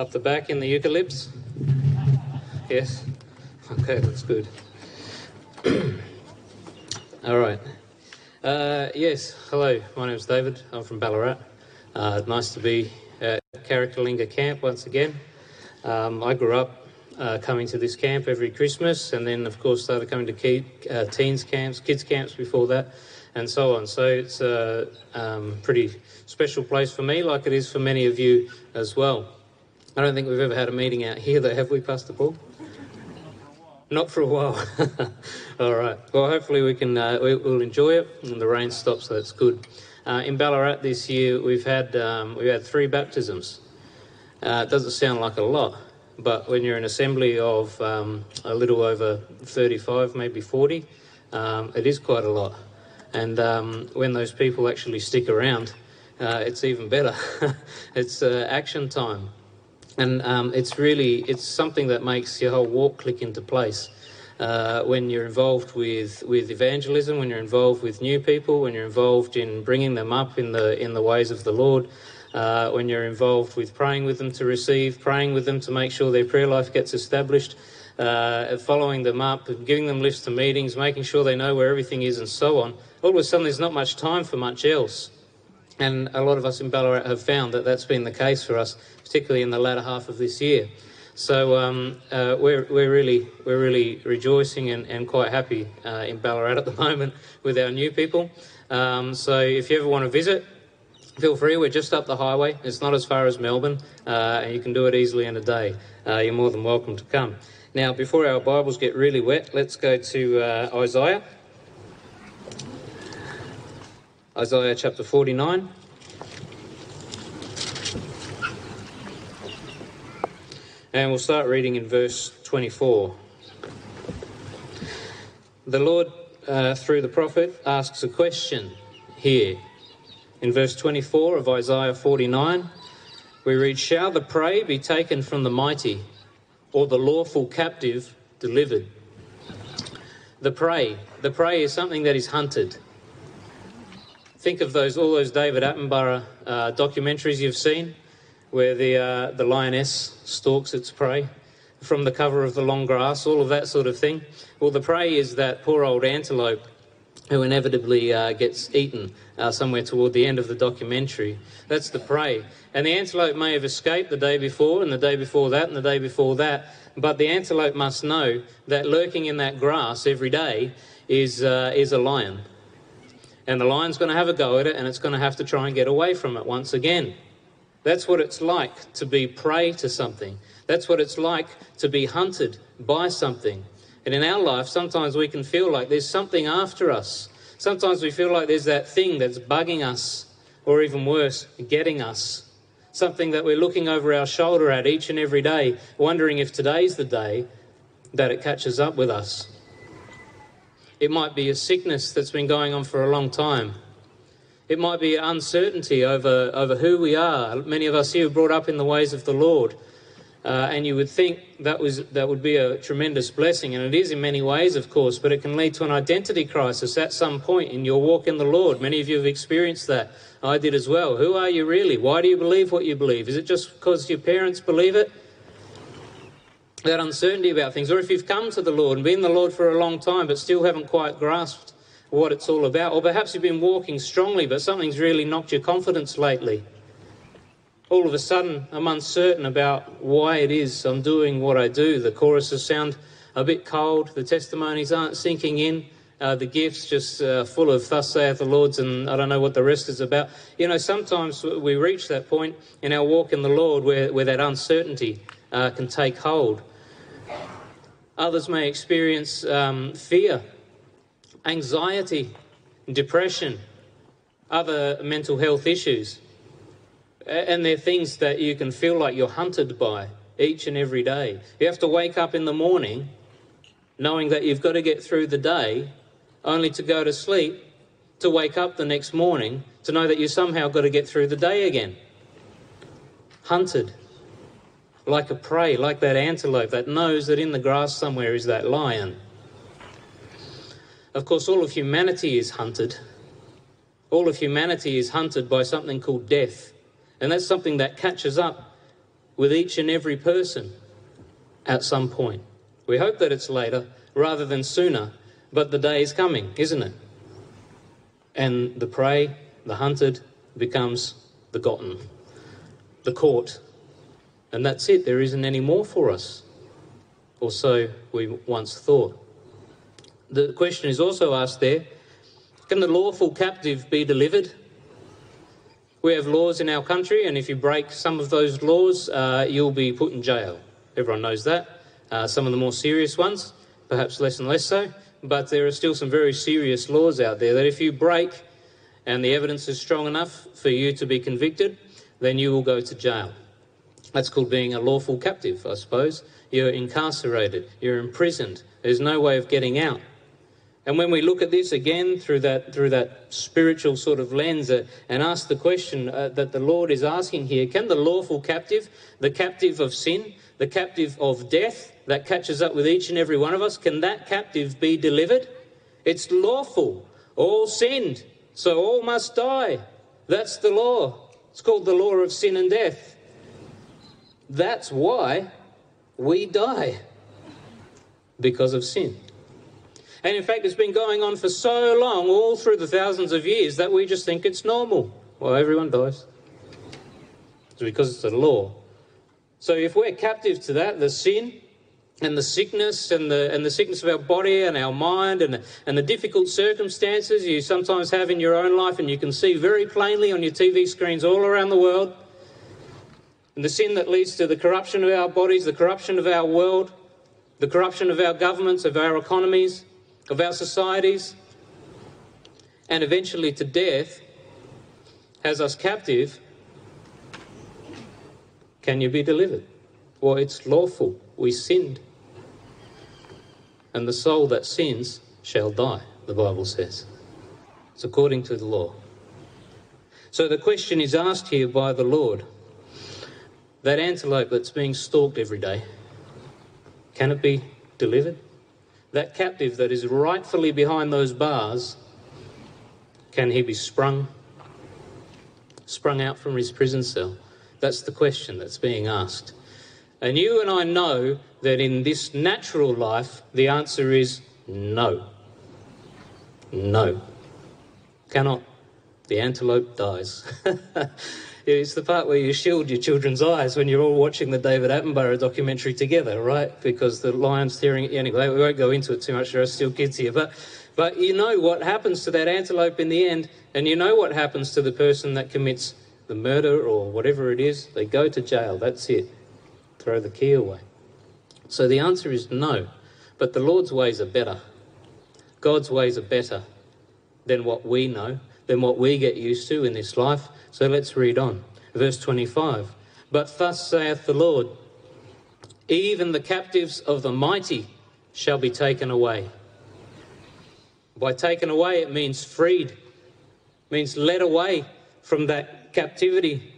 Up the back in the eucalypts? Yes? Okay, that's good. All right. Uh, yes, hello, my name is David. I'm from Ballarat. Uh, nice to be at Carrickalinga Camp once again. Um, I grew up uh, coming to this camp every Christmas and then, of course, started coming to key, uh, teens camps, kids camps before that, and so on. So it's a um, pretty special place for me, like it is for many of you as well. I don't think we've ever had a meeting out here, though, have we, Pastor Paul? Not for a while. All right. Well, hopefully we can uh, we, will enjoy it, and the rain stops, so that's good. Uh, in Ballarat this year, we've had um, we've had three baptisms. Uh, it doesn't sound like a lot, but when you're an assembly of um, a little over 35, maybe 40, um, it is quite a lot. And um, when those people actually stick around, uh, it's even better. it's uh, action time and um, it's really it's something that makes your whole walk click into place. Uh, when you're involved with, with evangelism, when you're involved with new people, when you're involved in bringing them up in the in the ways of the Lord, uh, when you're involved with praying with them to receive, praying with them to make sure their prayer life gets established, uh, following them up, giving them lists to meetings, making sure they know where everything is, and so on. All of a sudden, there's not much time for much else. And a lot of us in Ballarat have found that that's been the case for us, particularly in the latter half of this year. So um, uh, we're, we're, really, we're really rejoicing and, and quite happy uh, in Ballarat at the moment with our new people. Um, so if you ever want to visit, feel free. We're just up the highway. It's not as far as Melbourne, uh, and you can do it easily in a day. Uh, you're more than welcome to come. Now, before our Bibles get really wet, let's go to uh, Isaiah. Isaiah chapter 49. And we'll start reading in verse 24. The Lord, uh, through the prophet, asks a question here. In verse 24 of Isaiah 49, we read, Shall the prey be taken from the mighty, or the lawful captive delivered? The prey. The prey is something that is hunted think of those all those David Attenborough uh, documentaries you've seen, where the uh, the lioness stalks its prey from the cover of the long grass, all of that sort of thing. Well, the prey is that poor old antelope who inevitably uh, gets eaten uh, somewhere toward the end of the documentary. That's the prey. And the antelope may have escaped the day before, and the day before that, and the day before that, but the antelope must know that lurking in that grass every day is, uh, is a lion. And the lion's going to have a go at it and it's going to have to try and get away from it once again. That's what it's like to be prey to something. That's what it's like to be hunted by something. And in our life, sometimes we can feel like there's something after us. Sometimes we feel like there's that thing that's bugging us, or even worse, getting us. Something that we're looking over our shoulder at each and every day, wondering if today's the day that it catches up with us. It might be a sickness that's been going on for a long time. It might be uncertainty over, over who we are. Many of us here brought up in the ways of the Lord. Uh, and you would think that, was, that would be a tremendous blessing, and it is in many ways, of course, but it can lead to an identity crisis at some point in your walk in the Lord. Many of you have experienced that. I did as well. Who are you really? Why do you believe what you believe? Is it just because your parents believe it? That uncertainty about things, or if you've come to the Lord and been the Lord for a long time but still haven't quite grasped what it's all about, or perhaps you've been walking strongly but something's really knocked your confidence lately. All of a sudden, I'm uncertain about why it is I'm doing what I do. The choruses sound a bit cold, the testimonies aren't sinking in. Uh, the gifts just uh, full of thus saith the Lord's, and I don't know what the rest is about. You know, sometimes we reach that point in our walk in the Lord where, where that uncertainty uh, can take hold. Others may experience um, fear, anxiety, depression, other mental health issues. And they're things that you can feel like you're hunted by each and every day. You have to wake up in the morning knowing that you've got to get through the day, only to go to sleep, to wake up the next morning, to know that you somehow got to get through the day again. Hunted like a prey, like that antelope that knows that in the grass somewhere is that lion. Of course, all of humanity is hunted. All of humanity is hunted by something called death. And that's something that catches up with each and every person at some point. We hope that it's later rather than sooner, but the day is coming, isn't it? And the prey, the hunted, becomes the gotten, the caught. And that's it, there isn't any more for us. Or so we once thought. The question is also asked there can the lawful captive be delivered? We have laws in our country, and if you break some of those laws, uh, you'll be put in jail. Everyone knows that. Uh, some of the more serious ones, perhaps less and less so, but there are still some very serious laws out there that if you break and the evidence is strong enough for you to be convicted, then you will go to jail. That's called being a lawful captive, I suppose. You're incarcerated, you're imprisoned, there's no way of getting out. And when we look at this again through that, through that spiritual sort of lens uh, and ask the question uh, that the Lord is asking here can the lawful captive, the captive of sin, the captive of death that catches up with each and every one of us, can that captive be delivered? It's lawful. All sinned, so all must die. That's the law. It's called the law of sin and death. That's why we die because of sin. And in fact, it's been going on for so long, all through the thousands of years, that we just think it's normal. Well, everyone dies. It's because it's a law. So if we're captive to that, the sin and the sickness and the, and the sickness of our body and our mind and, and the difficult circumstances you sometimes have in your own life and you can see very plainly on your TV screens all around the world, and the sin that leads to the corruption of our bodies, the corruption of our world, the corruption of our governments, of our economies, of our societies, and eventually to death, has us captive, can you be delivered? Well, it's lawful. We sinned. And the soul that sins shall die, the Bible says. It's according to the law. So the question is asked here by the Lord that antelope that's being stalked every day, can it be delivered? that captive that is rightfully behind those bars, can he be sprung, sprung out from his prison cell? That's the question that's being asked. And you and I know that in this natural life, the answer is no. No. Cannot. The antelope dies. It's the part where you shield your children's eyes when you're all watching the David Attenborough documentary together, right? Because the lion's staring at you. Anyway, we won't go into it too much. There are still kids here. But, but you know what happens to that antelope in the end, and you know what happens to the person that commits the murder or whatever it is. They go to jail. That's it. Throw the key away. So the answer is no. But the Lord's ways are better. God's ways are better than what we know, than what we get used to in this life. So let's read on. Verse 25. But thus saith the Lord, even the captives of the mighty shall be taken away. By taken away, it means freed, means led away from that captivity,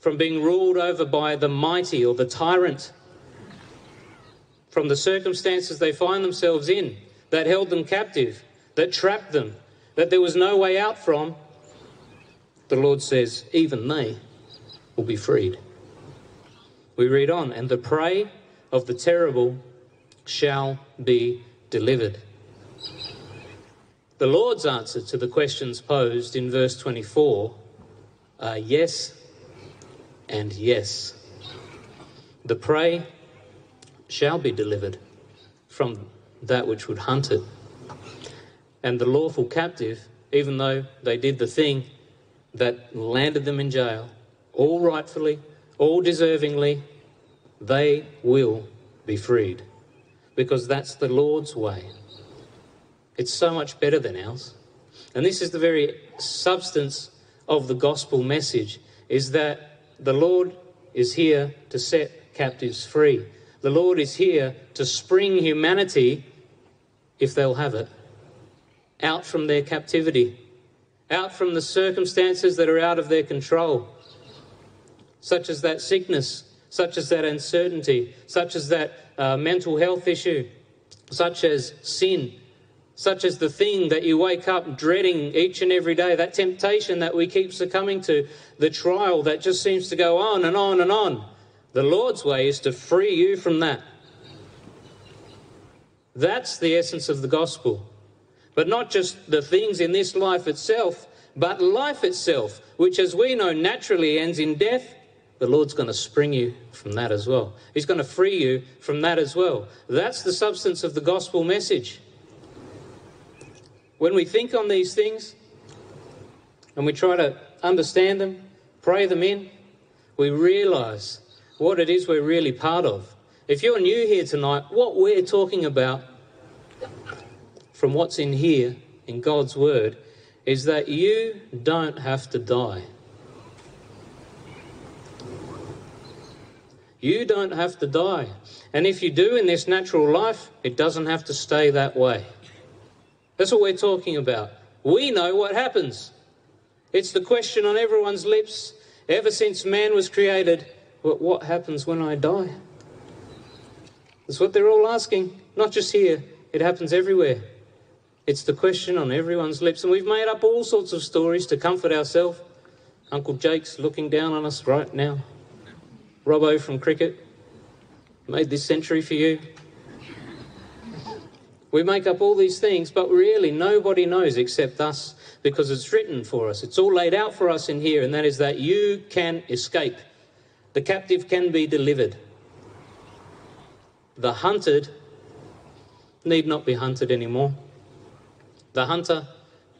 from being ruled over by the mighty or the tyrant, from the circumstances they find themselves in that held them captive, that trapped them, that there was no way out from the Lord says, even they will be freed. We read on, and the prey of the terrible shall be delivered. The Lord's answer to the questions posed in verse 24 are yes and yes. The prey shall be delivered from that which would hunt it. And the lawful captive, even though they did the thing that landed them in jail, all rightfully, all deservingly, they will be freed. Because that's the Lord's way. It's so much better than ours. And this is the very substance of the gospel message is that the Lord is here to set captives free. The Lord is here to spring humanity, if they'll have it, out from their captivity out from the circumstances that are out of their control, such as that sickness, such as that uncertainty, such as that uh, mental health issue, such as sin, such as the thing that you wake up dreading each and every day, that temptation that we keep succumbing to, the trial that just seems to go on and on and on. The Lord's way is to free you from that. That's the essence of the gospel. But not just the things in this life itself, but life itself, which, as we know, naturally ends in death. The Lord's going to spring you from that as well. He's going to free you from that as well. That's the substance of the gospel message. When we think on these things and we try to understand them, pray them in, we realize what it is we're really part of. If you're new here tonight, what we're talking about from what's in here in God's Word is that you don't have to die. You don't have to die. And if you do in this natural life, it doesn't have to stay that way. That's what we're talking about. We know what happens. It's the question on everyone's lips ever since man was created but what happens when I die? That's what they're all asking. Not just here, it happens everywhere. It's the question on everyone's lips. And we've made up all sorts of stories to comfort ourselves. Uncle Jake's looking down on us right now. Robbo from cricket made this century for you. We make up all these things, but really nobody knows except us because it's written for us. It's all laid out for us in here, and that is that you can escape. The captive can be delivered. The hunted need not be hunted anymore. The hunter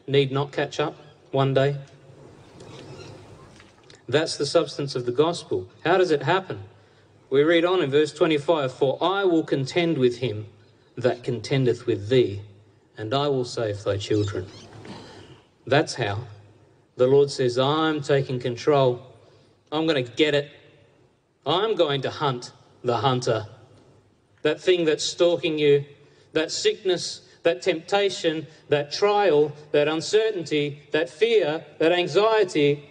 need not catch up one day. That's the substance of the gospel. How does it happen? We read on in verse 25 For I will contend with him that contendeth with thee, and I will save thy children. That's how. The Lord says, I'm taking control. I'm going to get it. I'm going to hunt the hunter. That thing that's stalking you, that sickness, that temptation, that trial, that uncertainty, that fear, that anxiety.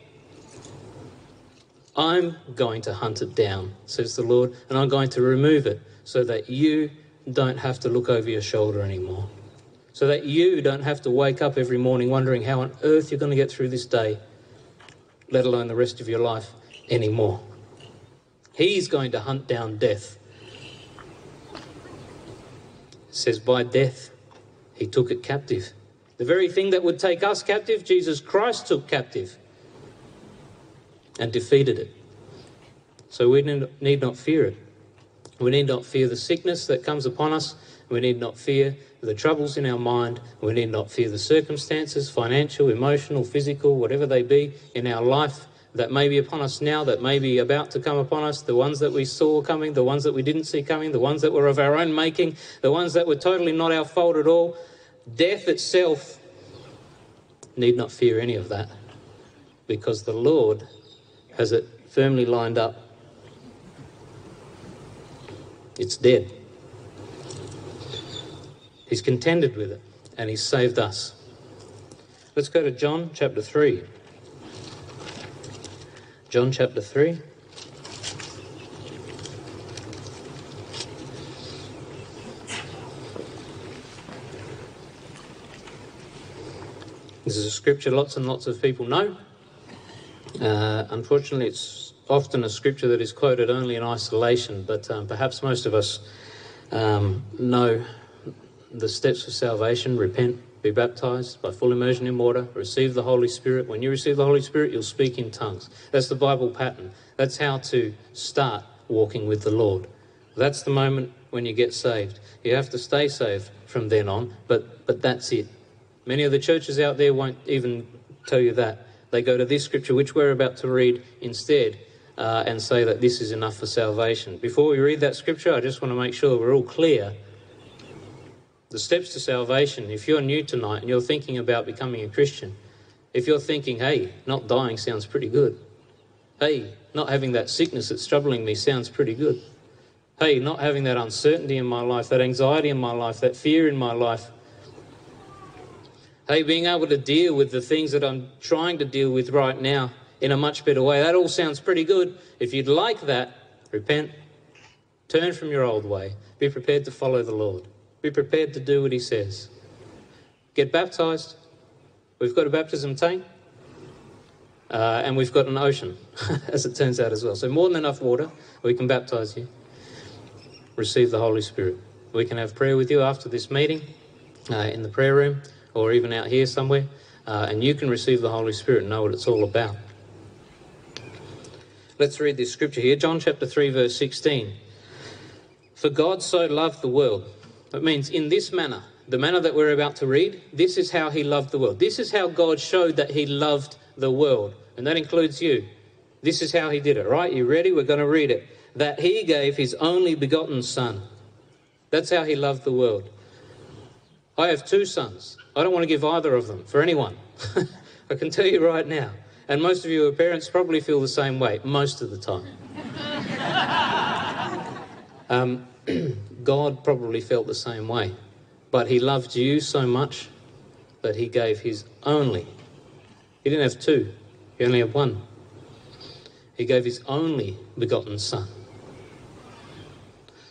I'm going to hunt it down, says the Lord, and I'm going to remove it so that you don't have to look over your shoulder anymore. So that you don't have to wake up every morning wondering how on earth you're going to get through this day, let alone the rest of your life anymore. He's going to hunt down death. It says, by death, he took it captive. The very thing that would take us captive, Jesus Christ took captive and defeated it. So we need not fear it. We need not fear the sickness that comes upon us. We need not fear the troubles in our mind. We need not fear the circumstances, financial, emotional, physical, whatever they be in our life that may be upon us now, that may be about to come upon us, the ones that we saw coming, the ones that we didn't see coming, the ones that were of our own making, the ones that were totally not our fault at all. Death itself need not fear any of that because the Lord has it firmly lined up. It's dead. He's contended with it and he's saved us. Let's go to John chapter 3. John chapter 3. This is a scripture lots and lots of people know. Uh, unfortunately, it's often a scripture that is quoted only in isolation, but um, perhaps most of us um, know the steps of salvation repent, be baptized by full immersion in water, receive the Holy Spirit. When you receive the Holy Spirit, you'll speak in tongues. That's the Bible pattern. That's how to start walking with the Lord. That's the moment when you get saved. You have to stay saved from then on, but, but that's it. Many of the churches out there won't even tell you that. They go to this scripture, which we're about to read instead, uh, and say that this is enough for salvation. Before we read that scripture, I just want to make sure we're all clear the steps to salvation, if you're new tonight and you're thinking about becoming a Christian, if you're thinking, hey, not dying sounds pretty good. Hey, not having that sickness that's troubling me sounds pretty good. Hey, not having that uncertainty in my life, that anxiety in my life, that fear in my life. Hey, being able to deal with the things that I'm trying to deal with right now in a much better way. That all sounds pretty good. If you'd like that, repent, turn from your old way, be prepared to follow the Lord. Be prepared to do what he says. Get baptized. We've got a baptism tank. Uh, and we've got an ocean, as it turns out as well. So, more than enough water. We can baptize you, receive the Holy Spirit. We can have prayer with you after this meeting uh, in the prayer room or even out here somewhere, uh, and you can receive the Holy Spirit and know what it's all about. Let's read this scripture here John chapter 3, verse 16. For God so loved the world. That means in this manner, the manner that we're about to read, this is how he loved the world. This is how God showed that he loved the world, and that includes you. This is how he did it, right? You ready? We're going to read it. That he gave his only begotten Son. That's how he loved the world. I have two sons. I don't want to give either of them for anyone. I can tell you right now. And most of you are parents probably feel the same way most of the time. um, God probably felt the same way. But he loved you so much that he gave his only. He didn't have two, he only had one. He gave his only begotten Son.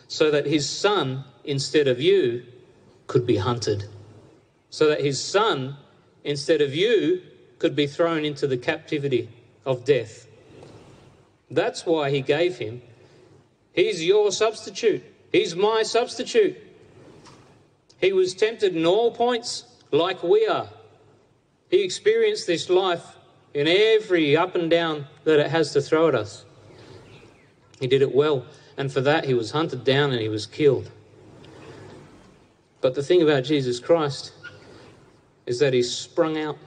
So that his Son, instead of you, could be hunted. So that his Son, instead of you, could be thrown into the captivity of death. That's why he gave him. He's your substitute. He's my substitute. He was tempted in all points like we are. He experienced this life in every up and down that it has to throw at us. He did it well, and for that he was hunted down and he was killed. But the thing about Jesus Christ is that he sprung out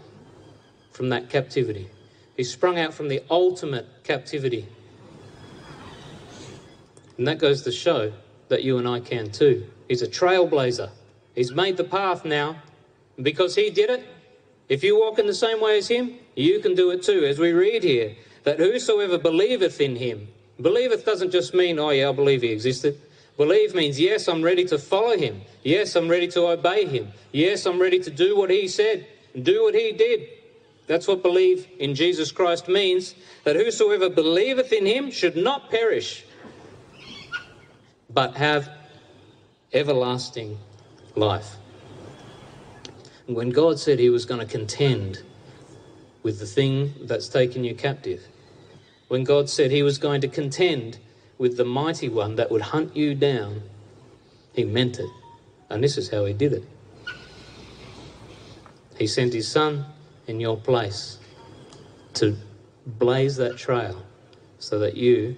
from that captivity. He sprung out from the ultimate captivity. And that goes to show that you and I can too. He's a trailblazer. He's made the path now. Because he did it, if you walk in the same way as him, you can do it too. As we read here, that whosoever believeth in him, believeth doesn't just mean, oh yeah, I believe he existed. Believe means, yes, I'm ready to follow him. Yes, I'm ready to obey him. Yes, I'm ready to do what he said, and do what he did. That's what believe in Jesus Christ means, that whosoever believeth in him should not perish, but have everlasting life. When God said he was going to contend with the thing that's taken you captive, when God said he was going to contend with the mighty one that would hunt you down, he meant it. And this is how he did it. He sent his son in your place to blaze that trail so that you,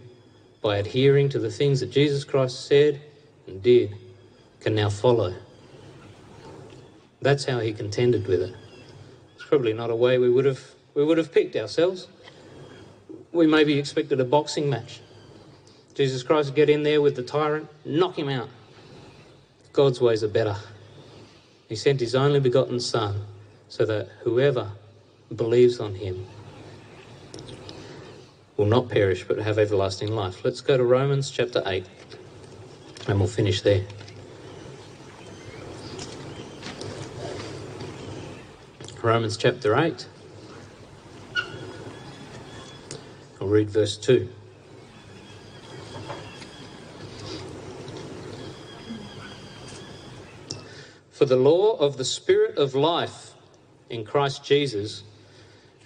by adhering to the things that Jesus Christ said and did, can now follow. That's how he contended with it. It's probably not a way we would have we would have picked ourselves. We maybe expected a boxing match. Jesus Christ would get in there with the tyrant, knock him out. God's ways are better. He sent his only begotten Son so that whoever believes on him will not perish but have everlasting life. Let's go to Romans chapter 8 and we'll finish there. Romans chapter 8. I'll read verse 2. For the law of the Spirit of life in Christ Jesus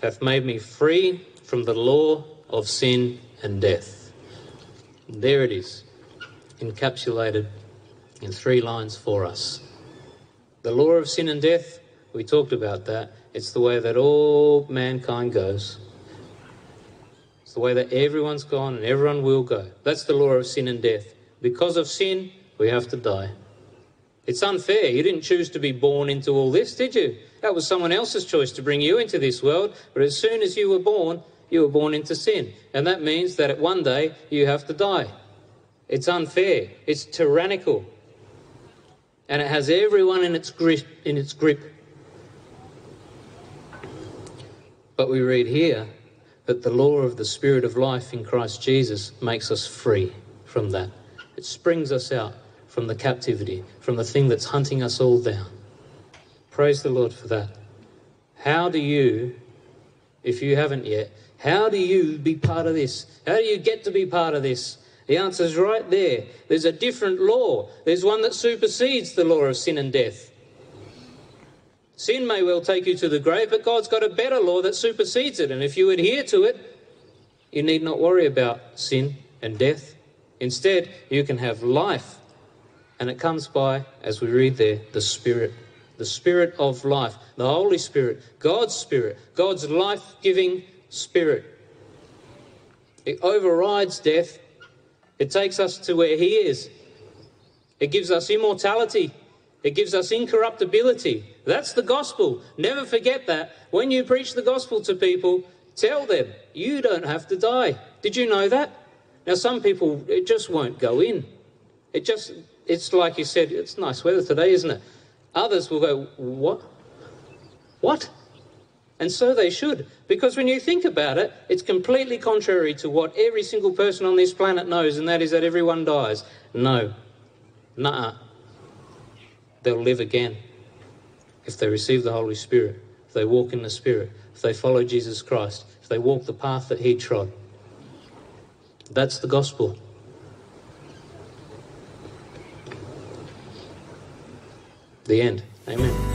hath made me free from the law of sin and death. And there it is, encapsulated in three lines for us. The law of sin and death we talked about that. It's the way that all mankind goes. It's the way that everyone's gone and everyone will go. That's the law of sin and death. Because of sin, we have to die. It's unfair. You didn't choose to be born into all this, did you? That was someone else's choice to bring you into this world. But as soon as you were born, you were born into sin. And that means that at one day you have to die. It's unfair. It's tyrannical. And it has everyone in its grip. In its grip. But we read here that the law of the Spirit of life in Christ Jesus makes us free from that. It springs us out from the captivity, from the thing that's hunting us all down. Praise the Lord for that. How do you, if you haven't yet, how do you be part of this? How do you get to be part of this? The answer is right there. There's a different law. There's one that supersedes the law of sin and death. Sin may well take you to the grave, but God's got a better law that supersedes it. And if you adhere to it, you need not worry about sin and death. Instead, you can have life. And it comes by, as we read there, the Spirit. The Spirit of life, the Holy Spirit, God's Spirit, God's life giving Spirit. It overrides death. It takes us to where He is. It gives us immortality. It gives us incorruptibility. That's the gospel. Never forget that. When you preach the gospel to people, tell them you don't have to die. Did you know that? Now, some people, it just won't go in. It just, it's like you said, it's nice weather today, isn't it? Others will go, What? What? And so they should. Because when you think about it, it's completely contrary to what every single person on this planet knows, and that is that everyone dies. No. Nah. They'll live again if they receive the Holy Spirit, if they walk in the Spirit, if they follow Jesus Christ, if they walk the path that He trod. That's the gospel. The end. Amen.